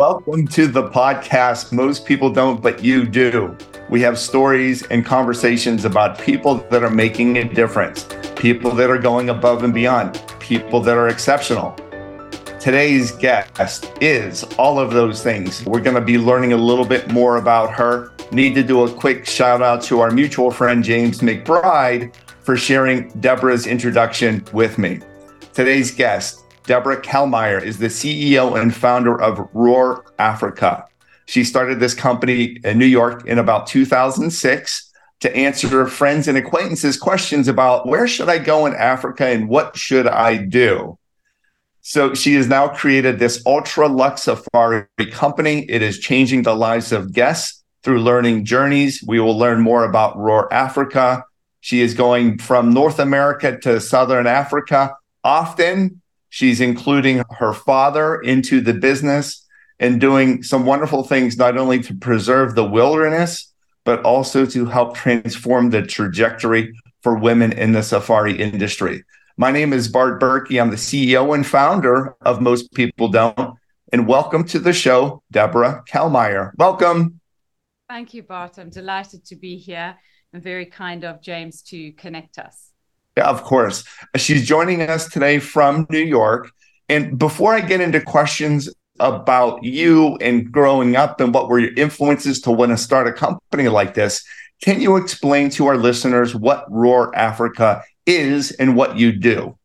Welcome to the podcast. Most people don't, but you do. We have stories and conversations about people that are making a difference, people that are going above and beyond, people that are exceptional. Today's guest is all of those things. We're going to be learning a little bit more about her. Need to do a quick shout out to our mutual friend, James McBride, for sharing Deborah's introduction with me. Today's guest, Deborah Calmeyer, is the CEO and founder of Roar Africa. She started this company in New York in about 2006 to answer her friends and acquaintances questions about where should I go in Africa and what should I do? So she has now created this ultra lux safari company. It is changing the lives of guests through learning journeys. We will learn more about Roar Africa. She is going from North America to Southern Africa. Often she's including her father into the business and doing some wonderful things, not only to preserve the wilderness, but also to help transform the trajectory for women in the safari industry. My name is Bart Berkey. I'm the CEO and founder of Most People Don't. And welcome to the show, Deborah Calmeyer. Welcome. Thank you, Bart. I'm delighted to be here and very kind of James to connect us. Yeah, of course. She's joining us today from New York. And before I get into questions about you and growing up and what were your influences to want to start a company like this, can you explain to our listeners what Roar Africa is and what you do.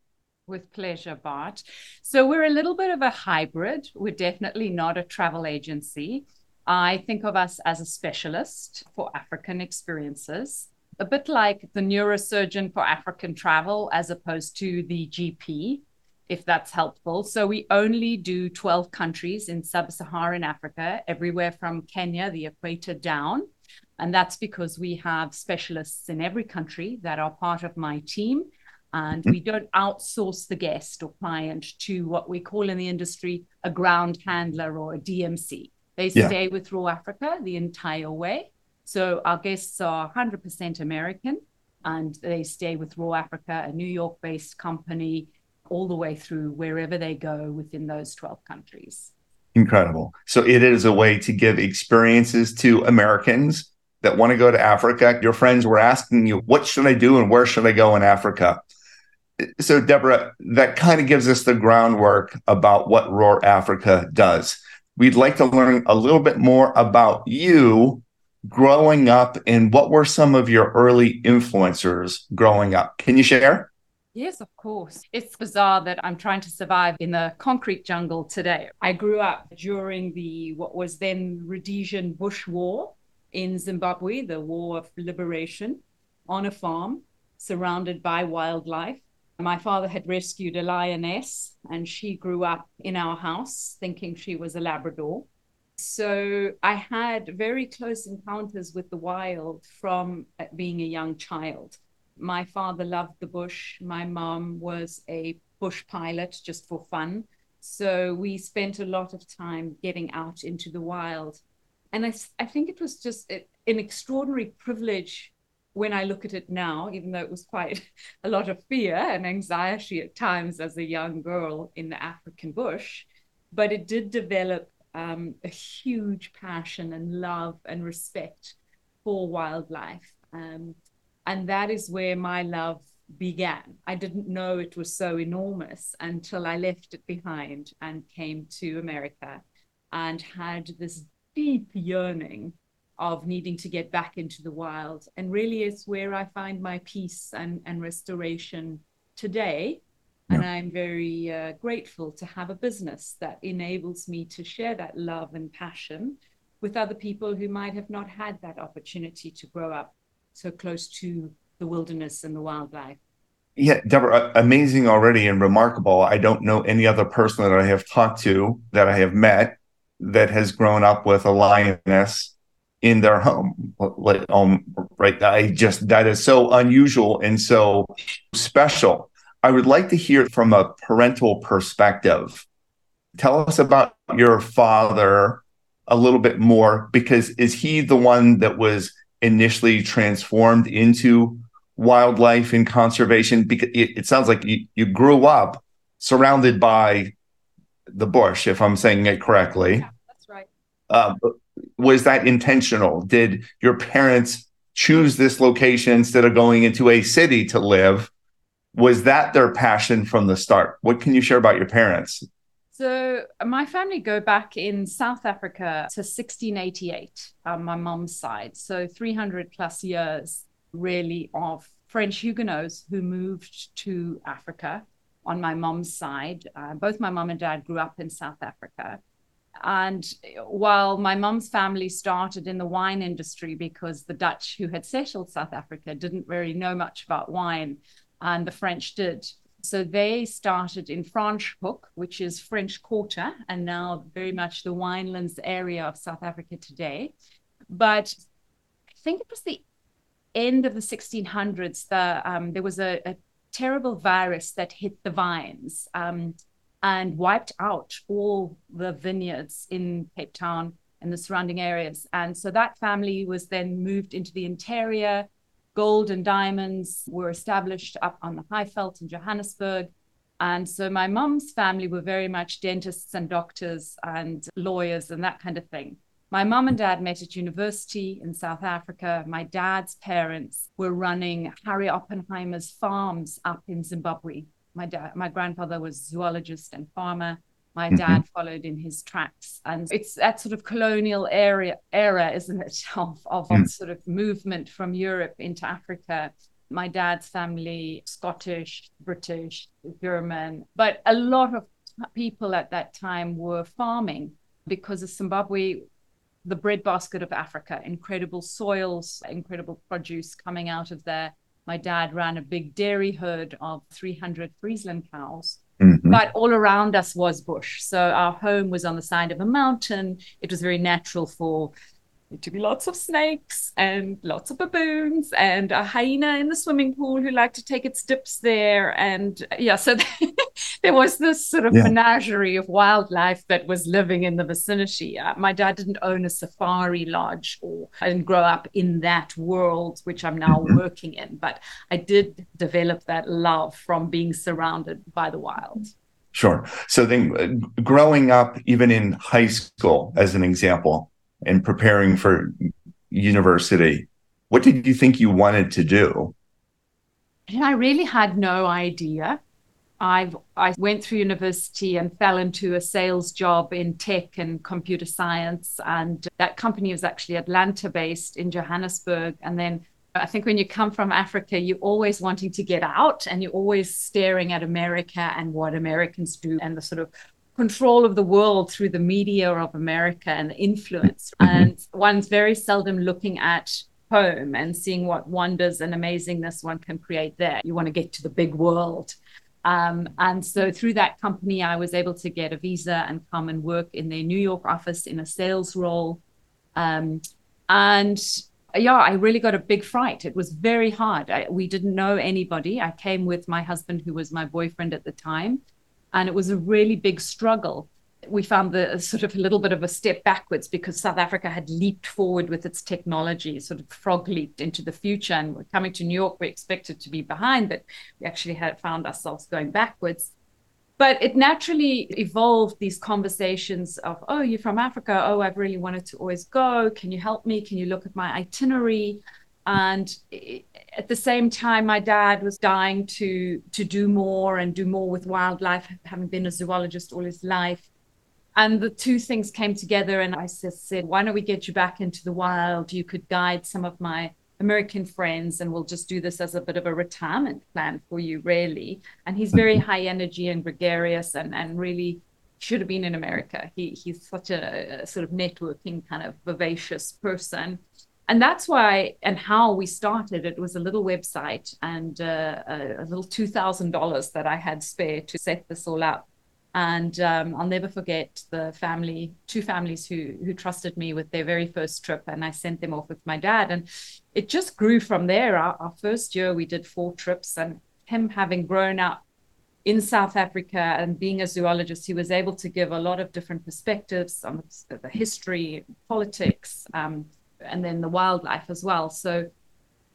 With pleasure, Bart. So, we're a little bit of a hybrid. We're definitely not a travel agency. I think of us as a specialist for African experiences, a bit like the neurosurgeon for African travel, as opposed to the GP, if that's helpful. So, we only do 12 countries in sub Saharan Africa, everywhere from Kenya, the equator, down. And that's because we have specialists in every country that are part of my team. And we don't outsource the guest or client to what we call in the industry a ground handler or a DMC. They yeah. stay with Roar Africa the entire way. So our guests are 100% American and they stay with Roar Africa, a New York based company, all the way through wherever they go within those 12 countries. Incredible. So it is a way to give experiences to Americans that want to go to Africa. Your friends were asking you, what should I do and where should I go in Africa? So, Deborah, that kind of gives us the groundwork about what Roar Africa does. We'd like to learn a little bit more about you growing up and what were some of your early influencers growing up. Can you share? Yes, of course. It's bizarre that I'm trying to survive in the concrete jungle today. I grew up during the what was then Rhodesian Bush War in Zimbabwe, the War of Liberation, on a farm surrounded by wildlife. My father had rescued a lioness, and she grew up in our house thinking she was a Labrador. So I had very close encounters with the wild from uh, being a young child. My father loved the bush. My mom was a bush pilot just for fun. So we spent a lot of time getting out into the wild and I, I think it was just an extraordinary privilege when I look at it now, even though it was quite a lot of fear and anxiety at times as a young girl in the African bush, but it did develop um, a huge passion and love and respect for wildlife. Um, and that is where my love began. I didn't know it was so enormous until I left it behind and came to America and had this deep yearning of needing to get back into the wild. And really is where I find my peace and, and restoration today. Yeah. And I'm very uh, grateful to have a business that enables me to share that love and passion with other people who might have not had that opportunity to grow up so close to the wilderness and the wildlife. Yeah, Deborah, amazing already and remarkable. I don't know any other person that I have talked to that I have met that has grown up with a lioness in their home. Like, um, right. I just, that is so unusual and so special. I would like to hear from a parental perspective. Tell us about your father a little bit more because is he the one that was initially transformed into wildlife and conservation? Because it, it sounds like you, you grew up surrounded by the bush, if I'm saying it correctly. Yeah, that's Uh, was that intentional? Did your parents choose this location instead of going into a city to live? Was that their passion from the start? What can you share about your parents? So my family go back in South Africa to 1688 on my mom's side. So 300 plus years really of French Huguenots who moved to Africa on my mom's side. Uh, both my mom and dad grew up in South Africa. And while my mom's family started in the wine industry because the Dutch who had settled South Africa didn't really know much about wine, and the French did. So they started in Franschhoek, which is French Quarter, and now very much the winelands area of South Africa today. But I think it was the end of the 1600s. The, um, there was a, a, terrible virus that hit the vines. Um, and wiped out all the vineyards in Cape Town and the surrounding areas. And so that family was then moved into the interior. Gold and diamonds were established up on the Highveld in Johannesburg. And so my mom's family were very much dentists and doctors and lawyers and that kind of thing. My mom and dad met at university in South Africa. My dad's parents were running Harry Oppenheimer's farms up in Zimbabwe my dad, my grandfather was zoologist and farmer. My mm-hmm. dad followed in his tracks, and it's that sort of colonial area era, isn't it, of of, mm. sort of movement from Europe into Africa. My dad's family, Scottish, British, German, but a lot of people at that time were farming because of Zimbabwe the breadbasket of Africa, incredible soils, incredible produce coming out of there my dad ran a big dairy herd of 300 Friesland cows. Mm-hmm. But all around us was bush. So our home was on the side of a mountain. It was very natural for to be lots of snakes and lots of baboons and a hyena in the swimming pool who liked to take its dips there. And yeah, so there was this sort of yeah. menagerie of wildlife that was living in the vicinity. Uh, my dad didn't own a safari lodge or I didn't grow up in that world, which I'm now mm-hmm. working in, but I did develop that love from being surrounded by the wild. Sure. So then uh, growing up, even in high school, as an example, and preparing for university, what did you think you wanted to do? I really had no idea. I I went through university and fell into a sales job in tech and computer science, and that company was actually Atlanta based in Johannesburg. And then I think when you come from Africa, you're always wanting to get out, and you're always staring at America and what Americans do, and the sort of control of the world through the media of America and the influence. Mm-hmm. And one's very seldom looking at home and seeing what wonders and amazingness one can create there. You want to get to the big world. Um, and so through that company, I was able to get a visa and come and work in their New York office in a sales role. Um, and yeah, I really got a big fright. It was very hard. I, we didn't know anybody. I came with my husband, who was my boyfriend at the time and it was a really big struggle. We found the sort of a little bit of a step backwards because South Africa had leaped forward with its technology, sort of frog leaped into the future. And we're coming to New York, we expected to be behind, but we actually had found ourselves going backwards. But it naturally evolved these conversations of, oh, you're from Africa. Oh, I've really wanted to always go. Can you help me? Can you look at my itinerary? and at the same time my dad was dying to to do more and do more with wildlife having been a zoologist all his life and the two things came together and i just said why don't we get you back into the wild? You could guide some of my american friends and we'll just do this as a bit of a retirement plan for you really. And he's very high energy and gregarious and and really should have been in america. He he's such a, a sort of networking kind of vivacious person. And that's why and how we started. It was a little website and uh, a, a, little $2000 that i had spare to set this all up and um, i'll never forget the family two families who who trusted me with their very first trip and i sent them off with my dad and it just grew from there our, our first year we did four trips and him having grown up in South Africa and being a zoologist, he was able to give a lot of different perspectives on the history, politics, um, and then the wildlife as well. So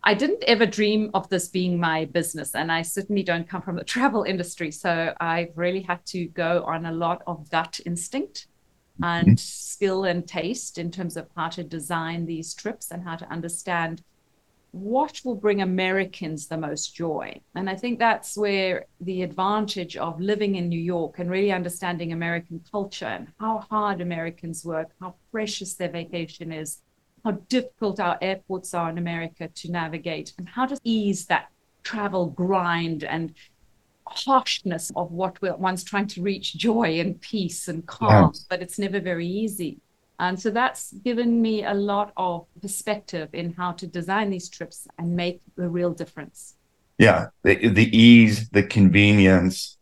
I didn't ever dream of this being my business, and I certainly don't come from the travel industry. So I've really had to go on a lot of gut instinct and mm-hmm. skill and taste in terms of how to design these trips and how to understand what will bring Americans the most joy. And I think that's where the advantage of living in New York and really understanding American culture and how hard Americans work, how precious their vacation is, how difficult our airports are in America to navigate, and how to ease that travel grind and harshness of what one's trying to reach joy and peace and calm, yes. but it's never very easy. And so that's given me a lot of perspective in how to design these trips and make the real difference. Yeah, the, the ease, the convenience,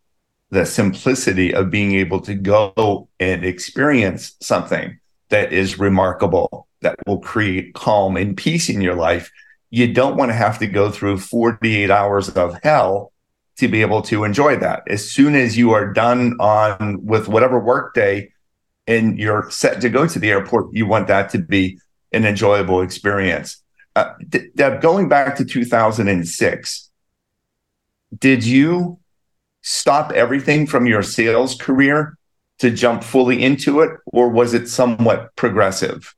the simplicity of being able to go and experience something that is remarkable, that will create calm and peace in your life. You don't want to have to go through 48 hours of hell to be able to enjoy that. As soon as you are done on with whatever workday and you're set to go to the airport, you want that to be an enjoyable experience. Uh, going back to 2006, did you stop everything from your sales career to jump fully into it, or was it somewhat progressive?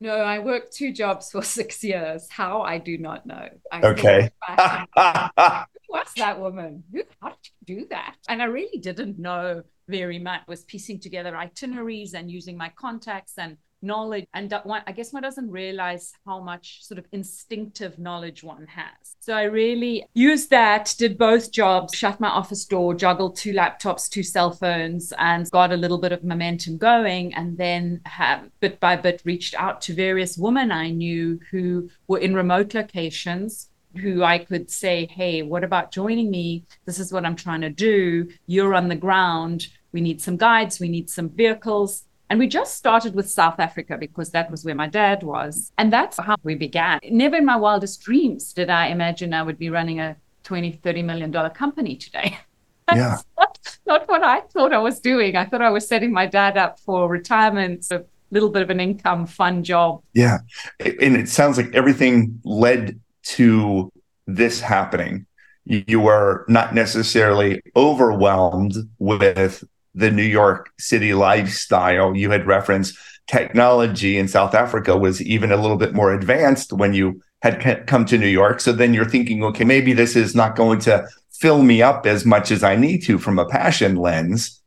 No, I worked two jobs for six years. How I do not know. I okay. What's that woman? Who, How did you do that? And I really didn't know very much. Was piecing together itineraries and using my contacts and knowledge and one, i guess one doesn't realize how much sort of instinctive knowledge one has so i really used that did both jobs shut my office door juggled two laptops two cell phones and got a little bit of momentum going and then have, bit by bit reached out to various women i knew who were in remote locations who I could say, hey, what about joining me? This is what I'm trying to do. You're on the ground. We need some guides. We need some vehicles. And we just started with South Africa because that was where my dad was. And that's how we began. Never in my wildest dreams did I imagine I would be running a 20, 30 million dollar company today. yeah. Not, not, what I thought I was doing. I thought I was setting my dad up for retirement, a little bit of an income, fun job. Yeah. And it sounds like everything led to this happening. You were not necessarily overwhelmed with the New York City lifestyle. You had referenced technology in South Africa was even a little bit more advanced when you had come to New York. So then you're thinking, okay, maybe this is not going to fill me up as much as I need to from a passion lens.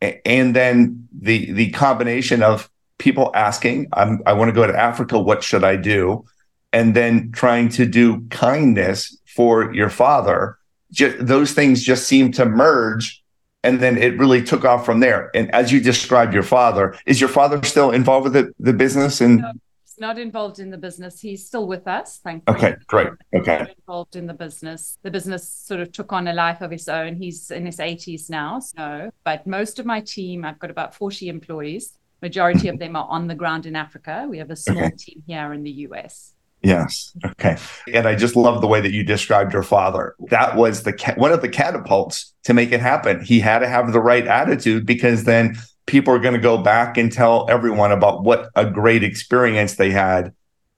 And then the the combination of people asking, i want to go to Africa. What should I do? And then trying to do kindness for your father. Just, those things just seem to merge and then it really took off from there. And as you described your father, is your father still involved with the, the business? And no, he's not involved in the business. He's still with us. Thankfully. Okay, great. Okay. Involved in the business. The business sort of took on a life of its own. He's in his 80s now. So, but most of my team, I've got about 40 employees. Majority of mm-hmm. them are on the ground in Africa. We have a small okay. team here in the US. Yes. Okay. And I just love the way that you described your father. That was the ca- one of the catapults to make it happen. He had to have the right attitude because then people are going to go back and tell everyone about what a great experience they had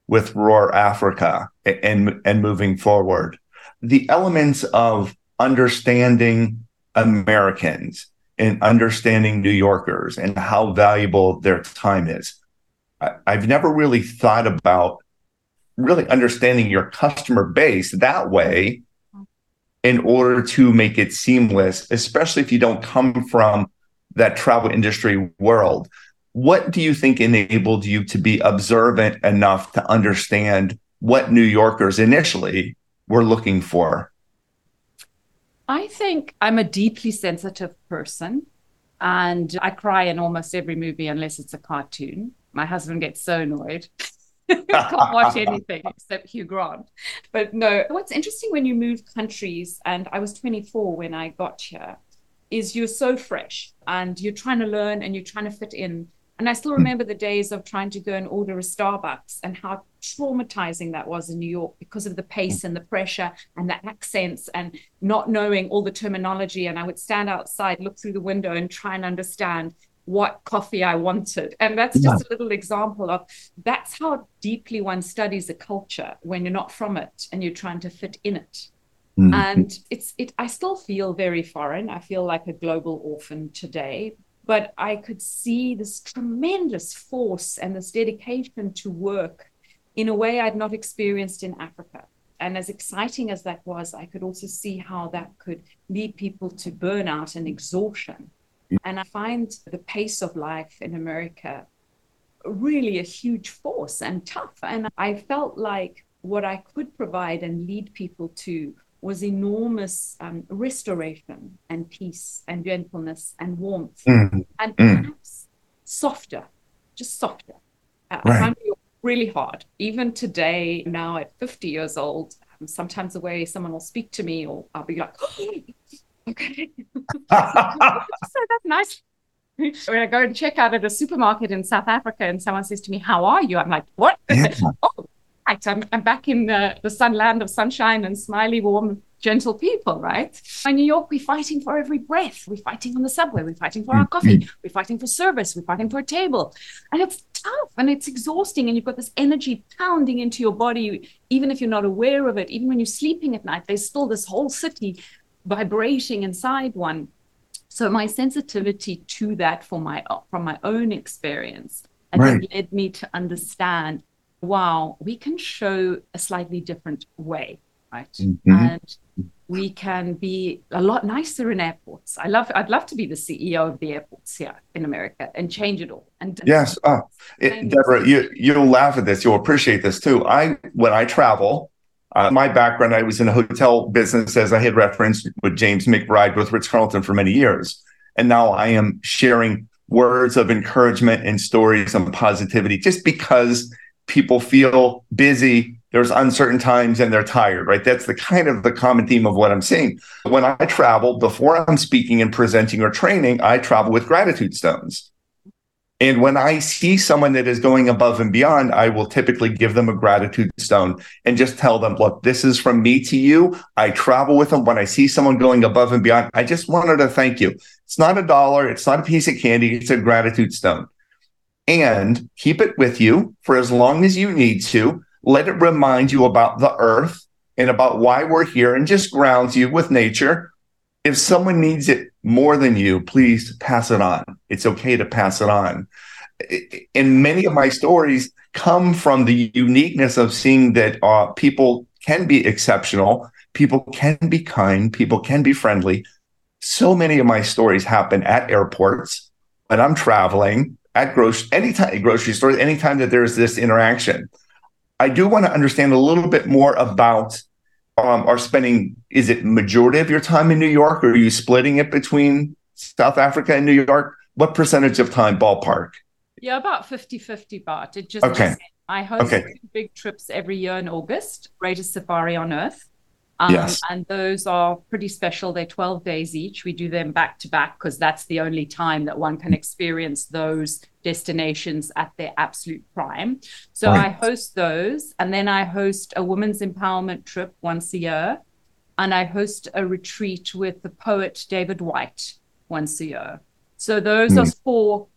with Roar Africa and and moving forward. The elements of understanding Americans and understanding New Yorkers and how valuable their time is. I, I've never really thought about really understanding your customer base that way in order to make it seamless, especially if you don't come from that travel industry world. What do you think enabled you to be observant enough to understand what New Yorkers initially were looking for? I think I'm a deeply sensitive person and I cry in almost every movie unless it's a cartoon. My husband gets so annoyed. can't watch anything except Hugh Grant. But no, what's interesting when you move countries, and I was 24 when I got here, is you're so fresh and you're trying to learn and you're trying to fit in. And I still hmm. remember the days of trying to go and order a Starbucks and how traumatizing that was in New York because of the pace and the pressure and the accents and not knowing all the terminology. And I would stand outside, look through the window, and try and understand what coffee I wanted. And that's just yeah. a little example of that's how deeply one studies a culture when you're not from it and you're trying to fit in it. Mm-hmm. And it's it I still feel very foreign. I feel like a global orphan today. but I could see this tremendous force and this dedication to work in a way I'd not experienced in Africa. And as exciting as that was, I could also see how that could lead people to burnout and exhaustion. And I find the pace of life in America really a huge force and tough. And I felt like what I could provide and lead people to was enormous um, restoration and peace and gentleness and warmth mm. and mm. perhaps softer, just softer. Uh, right. I find it really hard. Even today, now at 50 years old, um, sometimes the way someone will speak to me, or I'll be like, oh, okay. so that's nice. When I go and check out at a supermarket in South Africa and someone says to me, How are you? I'm like, What? Yeah. oh, right. I'm, I'm back in the, the sun land of sunshine and smiley, warm, gentle people, right? In New York, we're fighting for every breath. We're fighting on the subway. We're fighting for our mm-hmm. coffee. We're fighting for service. We're fighting for a table. And it's tough and it's exhausting. And you've got this energy pounding into your body, even if you're not aware of it. Even when you're sleeping at night, there's still this whole city vibrating inside one. So my sensitivity to that for my from my own experience, I right. think led me to understand, wow, we can show a slightly different way, right? Mm-hmm. And we can be a lot nicer in airports. I love I'd love to be the CEO of the airports here in America and change it all. And yes, oh, it, Deborah, you you'll laugh at this. You'll appreciate this too. I when I travel, uh, my background, I was in a hotel business, as I had referenced with James McBride with Ritz Carlton for many years. And now I am sharing words of encouragement and stories and positivity just because people feel busy. There's uncertain times and they're tired, right? That's the kind of the common theme of what I'm seeing. When I travel, before I'm speaking and presenting or training, I travel with gratitude stones. And when I see someone that is going above and beyond, I will typically give them a gratitude stone and just tell them, look, this is from me to you. I travel with them. When I see someone going above and beyond, I just wanted to thank you. It's not a dollar. It's not a piece of candy. It's a gratitude stone. And keep it with you for as long as you need to. Let it remind you about the earth and about why we're here and just grounds you with nature. If someone needs it more than you, please pass it on. It's okay to pass it on. And many of my stories come from the uniqueness of seeing that uh, people can be exceptional, people can be kind, people can be friendly. So many of my stories happen at airports when I'm traveling, at grocery anytime grocery stores, anytime that there's this interaction. I do want to understand a little bit more about um, are spending is it majority of your time in New York or are you splitting it between South Africa and New York? What percentage of time ballpark? Yeah, about 50 50 Bart. It just okay. I host okay. big trips every year in August, Greatest Safari on Earth. Um, yes. And those are pretty special. They're 12 days each. We do them back to back because that's the only time that one can experience those destinations at their absolute prime. So right. I host those. And then I host a women's empowerment trip once a year. And I host a retreat with the poet David Whyte once a year. So those mm. are four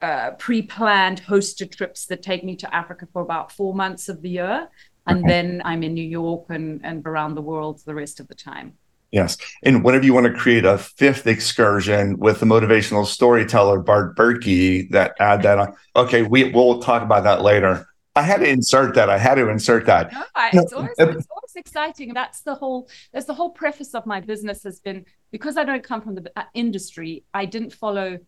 uh, pre planned hosted trips that take me to Africa for about four months of the year and okay. then I'm in New York and, and around the world the rest of the time. Yes. And whenever you want to create a fifth excursion with the motivational storyteller, Bart Berkey, that add that on. Okay, we, we'll talk about that later. I had to insert that. I had to insert that. No, it's, always, it's always exciting. That's the whole. That's the whole preface of my business has been because I don't come from the uh, industry. I didn't follow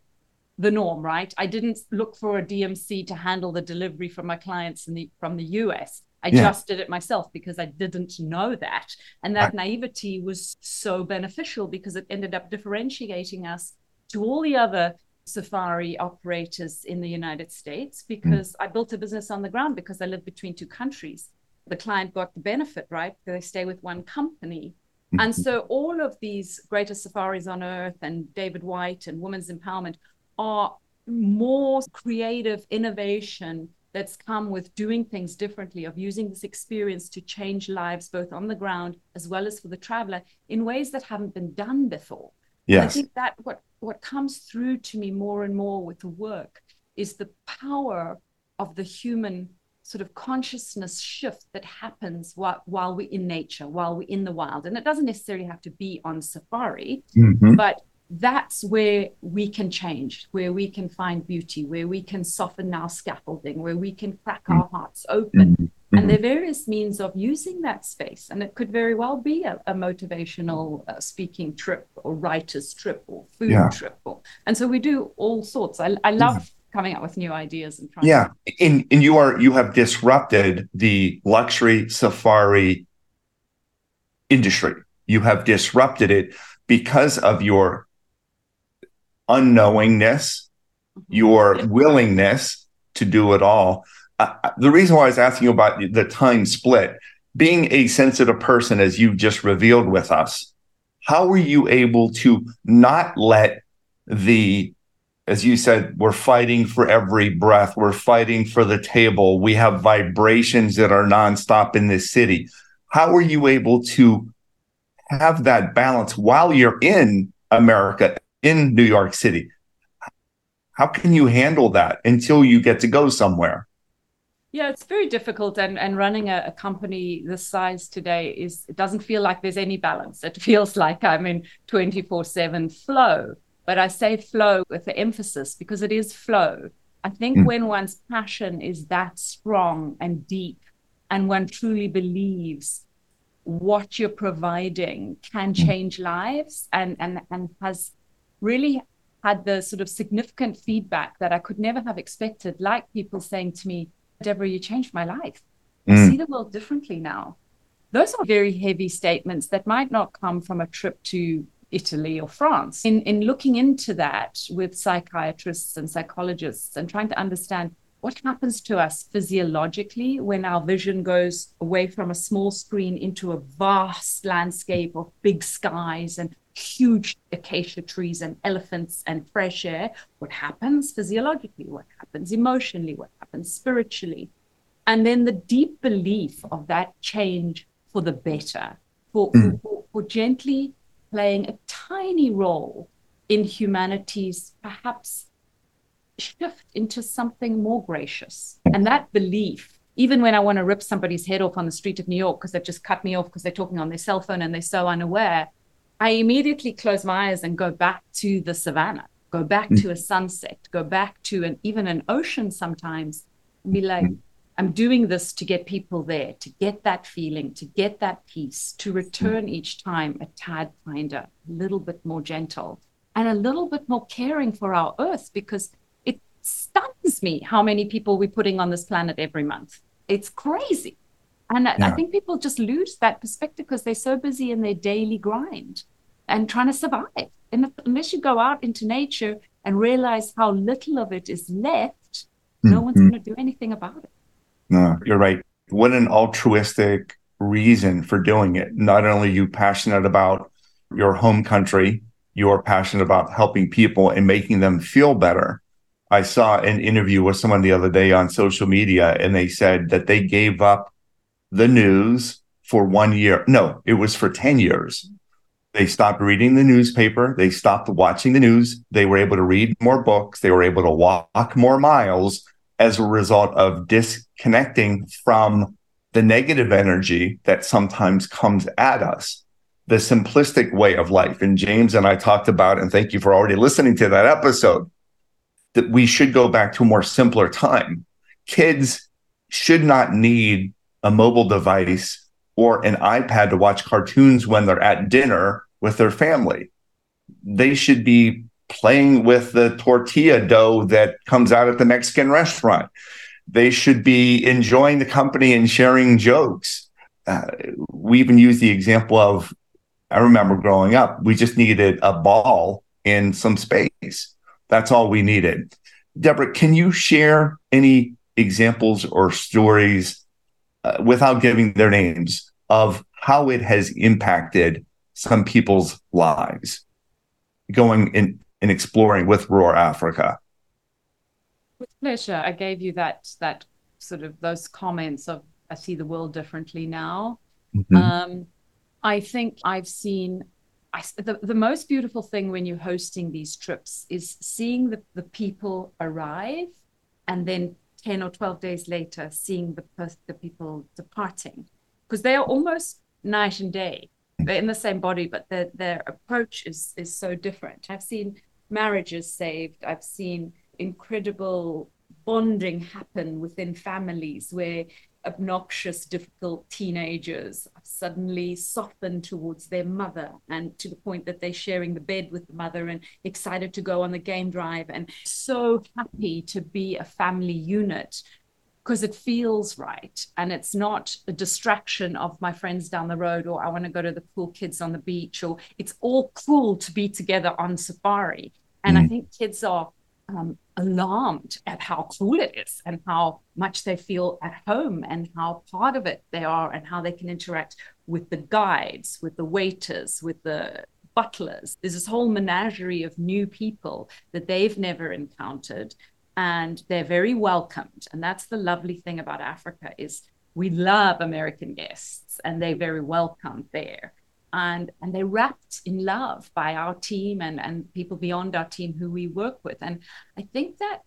the norm, right? I didn't look for a DMC to handle the delivery for my clients in the from the US. I yeah. just did it myself because I didn't know that. And that naivety was so beneficial because it ended up differentiating us to all the other safari operators in the United States hmm. because mm. I built a business on the ground because I live between two countries. The client got the benefit, right? They stay with one company. Mm-hmm. And so all of these greatest safaris on earth and David Whyte and women's empowerment are more creative innovation that's come with doing things differently, of using this experience to change lives both on the ground as well as for the traveler in ways that haven't been done before. Yes. I think that what, what comes through to me more and more with the work is the power of the human sort of consciousness shift that happens while, while we're in nature, while we're in the wild. And it doesn't necessarily have to be on safari, mm-hmm. but that's where we can change, where we can find beauty, where we can soften our scaffolding, where we can crack mm-hmm. our hearts open. Mm-hmm. And there are various means of using that space. And it could very well be a, a motivational uh, speaking trip or writer's trip or food yeah. trip. Or, and so we do all sorts. I, I love yeah. coming up with new ideas and trying. Yeah. And, and you are, you have disrupted the luxury safari industry. You have disrupted it because of your unknowingness, mm-hmm. your willingness to do it all. Uh, the reason why I was asking you about the time split, being a sensitive person, as you just revealed with us, how were you able to not let the, as you said, we're fighting for every breath, we're fighting for the table, we have vibrations that are nonstop in this city. How were you able to have that balance while you're in America in New York City. How can you handle that until you get to go somewhere? Yeah, it's very difficult. And, and running a, a company this size today is it doesn't feel like there's any balance. It feels like I'm in 24 7 flow. But I say flow with the emphasis because it is flow. I think mm. when one's passion is that strong and deep, and one truly believes what you're providing can mm. change lives and, and, and has really had the sort of significant feedback that I could never have expected, like people saying to me, Deborah, you changed my life. I mm. see the world differently now. Those are very heavy statements that might not come from a trip to Italy or France. In, in looking into that with psychiatrists and psychologists and trying to understand what happens to us physiologically when our vision goes away from a small screen into a vast landscape of big skies and huge acacia trees and elephants and fresh air, what happens physiologically, what happens emotionally, what happens spiritually. And then the deep belief of that change for the better, for, mm. for, for gently playing a tiny role in humanity's perhaps shift into something more gracious. And that belief, even when I want to rip somebody's head off on the street of New York because they've just cut me off because they're talking on their cell phone and they're so unaware, I immediately close my eyes and go back to the savannah, go back mm. to a sunset, go back to an even an ocean sometimes, and be like, mm. I'm doing this to get people there, to get that feeling, to get that peace, to return mm. each time a tad kinder, a little bit more gentle, and a little bit more caring for our earth because it stuns me how many people we're putting on this planet every month. It's crazy. And yeah. I think people just lose that perspective because they're so busy in their daily grind and trying to survive. And unless you go out into nature and realize how little of it is left, mm-hmm. no one's going to do anything about it. No, you're right. What an altruistic reason for doing it. Not only you passionate about your home country, you're passionate about helping people and making them feel better. I saw an interview with someone the other day on social media, and they said that they gave up the news for one year. No, it was for 10 years. They stopped reading the newspaper. They stopped watching the news. They were able to read more books. They were able to walk more miles as a result of disconnecting from the negative energy that sometimes comes at us, the simplistic way of life. And James and I talked about, and thank you for already listening to that episode, that we should go back to a more simpler time. Kids should not need a mobile device or an iPad to watch cartoons when they're at dinner with their family. They should be playing with the tortilla dough that comes out at the Mexican restaurant. They should be enjoying the company and sharing jokes. Uh, we even use the example of I remember growing up, we just needed a ball in some space. That's all we needed. Deborah, can you share any examples or stories uh, without giving their names of how it has impacted some people's lives going in and exploring with Roar Africa. With pleasure. I gave you that that sort of those comments of I see the world differently now. Mm-hmm. Um, I think I've seen I, the, the most beautiful thing when you're hosting these trips is seeing the, the people arrive and then 10 or 12 days later seeing the, the people departing because they are almost night and day they're in the same body, but their their approach is is so different. I've seen marriages saved. I've seen incredible bonding happen within families where obnoxious, difficult teenagers suddenly soften towards their mother and to the point that they're sharing the bed with the mother and excited to go on the game drive and so happy to be a family unit because it feels right and it's not a distraction of my friends down the road or I want to go to the cool kids on the beach or it's all cool to be together on safari. And mm. I think kids are um, alarmed at how cool it is and how much they feel at home and how part of it they are and how they can interact with the guides, with the waiters, with the butlers. There's this whole menagerie of new people that they've never encountered and they're very welcomed. And that's the lovely thing about Africa is we love American guests and they're very welcome there. And, and they're wrapped in love by our team and, and people beyond our team who we work with. And I think that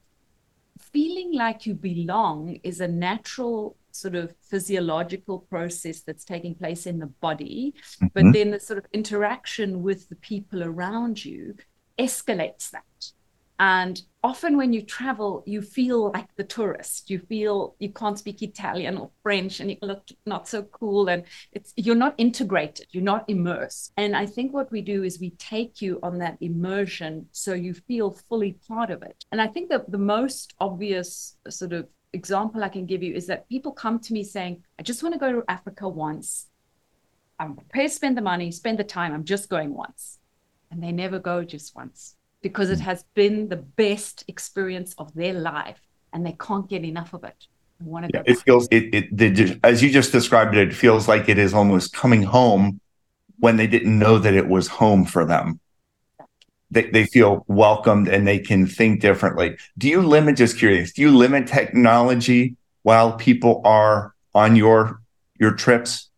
feeling like you belong is a natural sort of physiological process that's taking place in the body, mm-hmm. but then the sort of interaction with the people around you escalates that. And often when you travel, you feel like the tourist. You feel you can't speak Italian or French and you look not so cool. And it's you're not integrated, you're not immersed. And I think what we do is we take you on that immersion so you feel fully part of it. And I think that the most obvious sort of example I can give you is that people come to me saying, I just want to go to Africa once. I'm prepared to spend the money, spend the time. I'm just going once. And they never go just once because it has been the best experience of their life and they can't get enough of it. yeah, it feels it, it the, as you just described it, it feels like it is almost coming home when they didn't know that it was home for them. They, they feel welcomed and they can think differently. Do you limit, just curious, do you limit technology while people are on your your trips?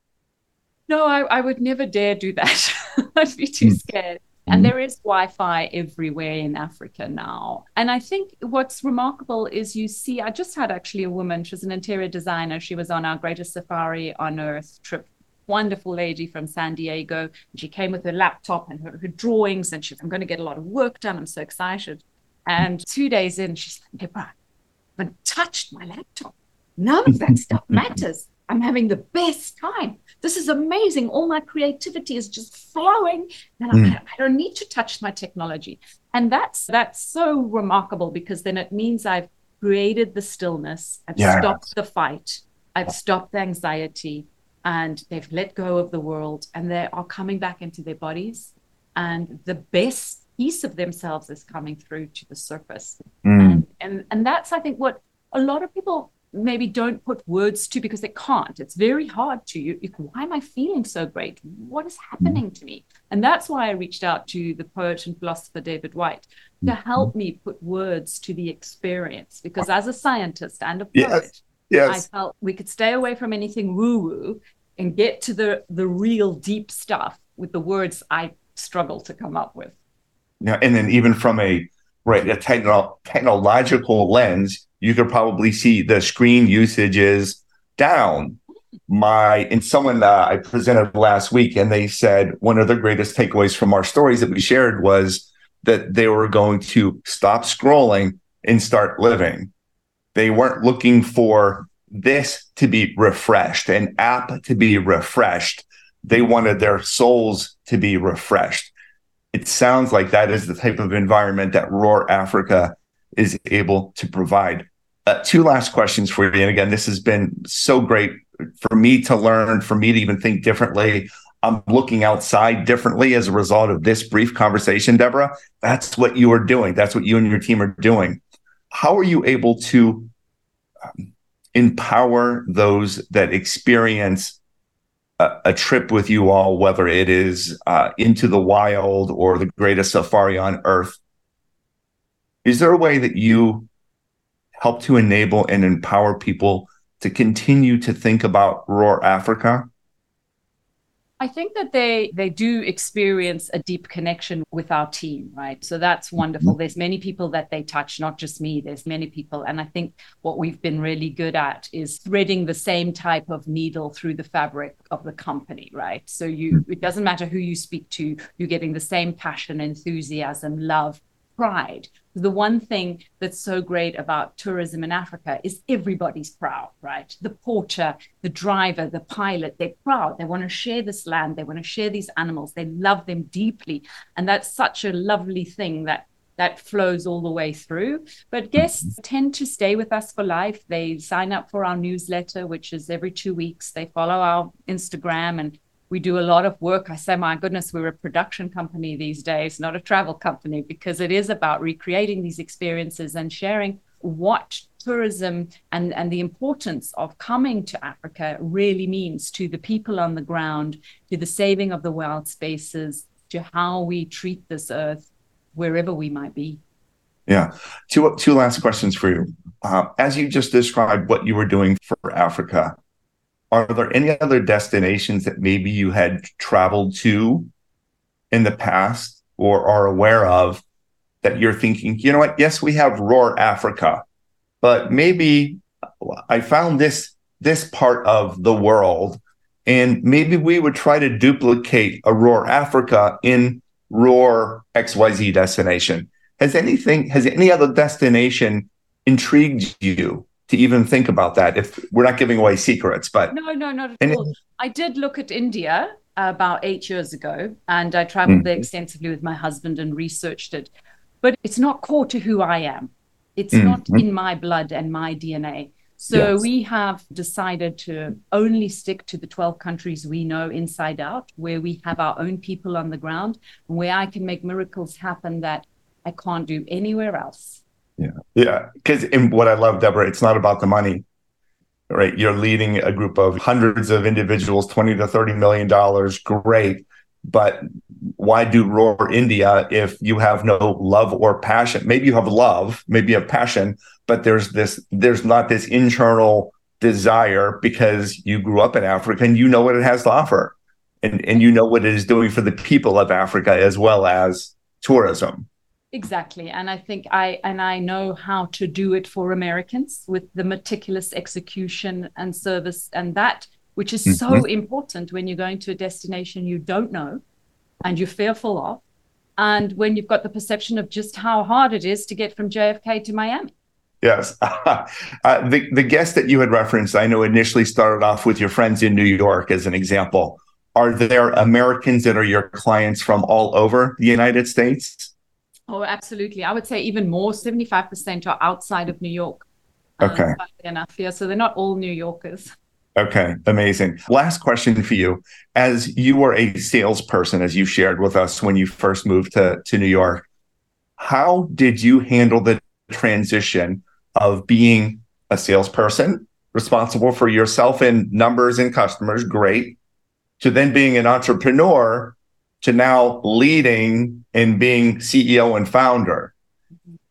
No, I, I would never dare do that. I'd be too mm. scared. And mm-hmm. there is Wi Fi everywhere in Africa now. And I think what's remarkable is you see, I just had actually a woman, she's an interior designer. She was on our greatest safari on earth trip. Wonderful lady from San Diego. She came with her laptop and her, her drawings, and she's, I'm going to get a lot of work done. I'm so excited. And two days in, she's like, Deborah, I haven't touched my laptop. None of that stuff matters. I'm having the best time. This is amazing. All my creativity is just flowing, and mm. I, I, don't need to touch my technology. And that's that's so remarkable because then it means I've created the stillness. I've yeah. stopped the fight. I've stopped the anxiety, and they've let go of the world, and they are coming back into their bodies, and the best piece of themselves is coming through to the surface. Mm. And, and and that's I think what a lot of people maybe don't put words to because they can't. It's very hard to you. Why am I feeling so great? What is happening to me? And that's why I reached out to the poet and philosopher David Whyte to mm-hmm. help me put words to the experience. Because as a scientist and a poet, yes. Yes. I felt we could stay away from anything woo-woo and get to the the real deep stuff with the words I struggle to come up with. Yeah, and then even from a right a techno- technological lens, you could probably see the screen usage is down. My and someone uh, I presented last week, and they said one of the greatest takeaways from our stories that we shared was that they were going to stop scrolling and start living. They weren't looking for this to be refreshed, an app to be refreshed. They wanted their souls to be refreshed. It sounds like that is the type of environment that Roar Africa is able to provide. Uh, two last questions for you. And again, this has been so great for me to learn, for me to even think differently. I'm looking outside differently as a result of this brief conversation, Deborah. That's what you are doing. That's what you and your team are doing. How are you able to um, empower those that experience a, a, trip with you all, whether it is uh, into the wild or the greatest safari on earth? Is there a way that you help to enable and empower people to continue to think about Roar Africa? I think that they they do experience a deep connection with our team, right? So that's wonderful. Mm-hmm. There's many people that they touch, not just me. There's many people, and I think what we've been really good at is threading the same type of needle through the fabric of the company, right? So you mm-hmm. it doesn't matter who you speak to, you're getting the same passion, enthusiasm, love, pride the one thing that's so great about tourism in Africa is everybody's proud, right? The porter, the driver, the pilot, they're proud. They want to share this land. They want to share these animals. They love them deeply. And that's such a lovely thing that that flows all the way through. But guests mm-hmm. tend to stay with us for life. They sign up for our newsletter, which is every two weeks. They follow our Instagram and we do a lot of work. I say, my goodness, we're a production company these days, not a travel company, because it is about recreating these experiences and sharing what tourism and, and the importance of coming to Africa really means to the people on the ground, to the saving of the wild spaces, to how we treat this earth wherever we might be. Yeah. Two, two last questions for you. Uh, as you just described what you were doing for Africa, are there any other destinations that maybe you had traveled to in the past or are aware of that you're thinking, you know what? Yes, we have Roar Africa, but maybe I found this this part of the world, and maybe we would try to duplicate a Roar Africa in Roar XYZ destination. Has anything, has any other destination intrigued you to even think about that if we're not giving away secrets but no no not at all i did look at india about eight years ago and i traveled mm-hmm. there extensively with my husband and researched it but it's not core to who i am it's mm-hmm. not in my blood and my dna so yes. we have decided to only stick to the 12 countries we know inside out where we have our own people on the ground and where i can make miracles happen that i can't do anywhere else yeah. Yeah. Because in what I love, Deborah, it's not about the money, right? You're leading a group of hundreds of individuals, 20 to 30 million dollars. Great. But why do Roar India if you have no love or passion? Maybe you have love, maybe you have passion, but there's this, there's not this internal desire because you grew up in Africa and you know what it has to offer. And, and you know what it is doing for the people of Africa as well as tourism. Exactly. And I think I and I know how to do it for Americans with the meticulous execution and service and that which is mm-hmm. so important when you're going to a destination you don't know and you're fearful of and when you've got the perception of just how hard it is to get from JFK to Miami. Yes. uh, the, the guest that you had referenced, I know initially started off with your friends in New York as an example. Are there Americans that are your clients from all over the United States? Oh, absolutely. I would say even more. 75% are outside of New York. Um, okay. enough. Yeah. So they're not all New Yorkers. Okay, amazing. Last question for you. As you were a salesperson, as you shared with us when you first moved to, to New York, how did you handle the transition of being a salesperson responsible for yourself and numbers and customers? Great. To then being an entrepreneur to now leading and being CEO and founder.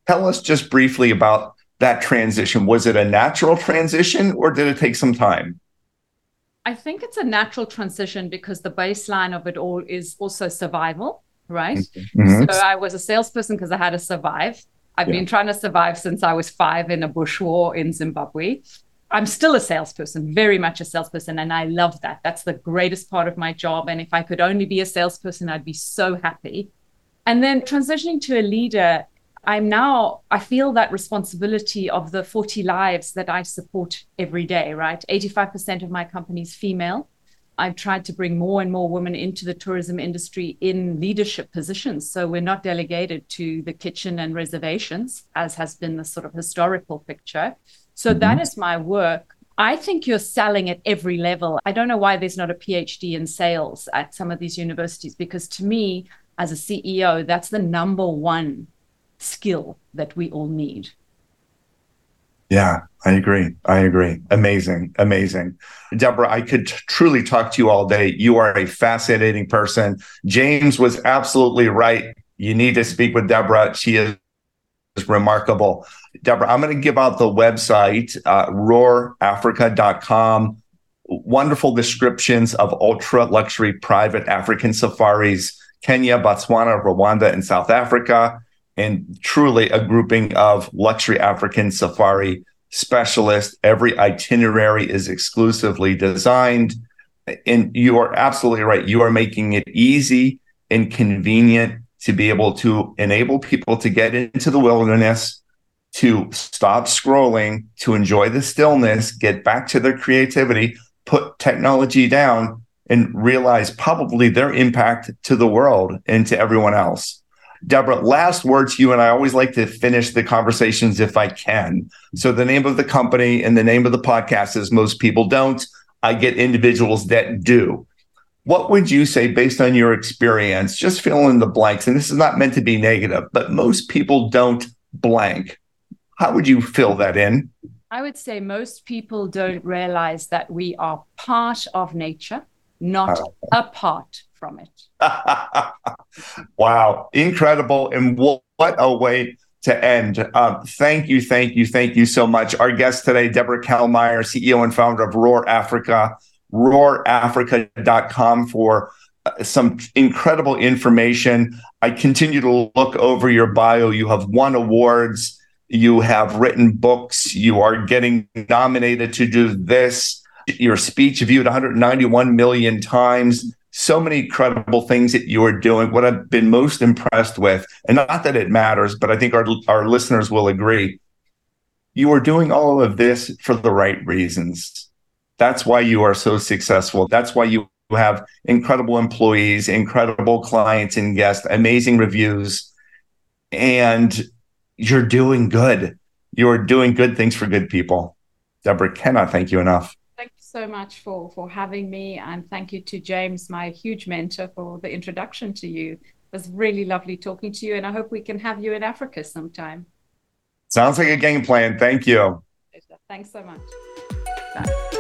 Tell us just briefly about that transition. Was it a natural transition or did it take some time? I think it's a natural transition because the baseline of it all is also survival, right? Mm-hmm. So I was a salesperson because I had to survive. I've yeah. been trying to survive since I was five in a bush war in Zimbabwe. I'm still a salesperson, very much a salesperson, and I love that. That's the greatest part of my job. And if I could only be a salesperson, I'd be so happy. And then transitioning to a leader, I'm now, I feel that responsibility of the 40 lives that I support every day, right? 85% of my company is female. I've tried to bring more and more women into the tourism industry in leadership positions. So we're not delegated to the kitchen and reservations, as has been the sort of historical picture. So mm-hmm. that is my work. I think you're selling at every level. I don't know why there's not a PhD in sales at some of these universities, because to me, as a CEO, that's the number one skill that we all need. Yeah, I agree. I agree. Amazing. Amazing. Deborah, I could t- truly talk to you all day. You are a fascinating person. James was absolutely right. You need to speak with Deborah. She is remarkable. Deborah, I'm going to give out the website, uh, roarafrica.com. wonderful descriptions of ultra luxury private African safaris, Kenya, Botswana, Rwanda, and South Africa, and truly a grouping of luxury African safari specialists. Every itinerary is exclusively designed. And you are absolutely right. You are making it easy and convenient to be able to enable people to get into the wilderness, to stop scrolling, to enjoy the stillness, get back to their creativity, put technology down, and realize probably their impact to the world and to everyone else. Deborah, last word to you, and I always like to finish the conversations if I can. So, the name of the company and the name of the podcast is Most People Don't. I get individuals that do. What would you say, based on your experience, just fill in the blanks? And this is not meant to be negative, but most people don't blank. How would you fill that in? I would say most people don't realize that we are part of nature, not uh, apart from it. wow, incredible. And what a way to end. Um, thank you, thank you, thank you so much. Our guest today, Deborah Calmeyer, CEO and founder of Roar Africa, roarafrica.com for uh, some incredible information. I continue to look over your bio. You have won awards, you have written books, you are getting nominated to do this. Your speech viewed 191 million times so many incredible things that you are doing. What I've been most impressed with, and not that it matters, but I think our, our listeners will agree, you are doing all of this for the right reasons. That's why you are so successful. That's why you have incredible employees, incredible clients and guests, amazing reviews, and you're doing good. You're doing good things for good people. Deborah, cannot thank you enough Thank you so much for for having me, and thank you to James, my huge mentor, for the introduction to you. It was really lovely talking to you, and I hope we can have you in Africa sometime. Sounds like a game plan. Thank you. Thanks so much. Bye.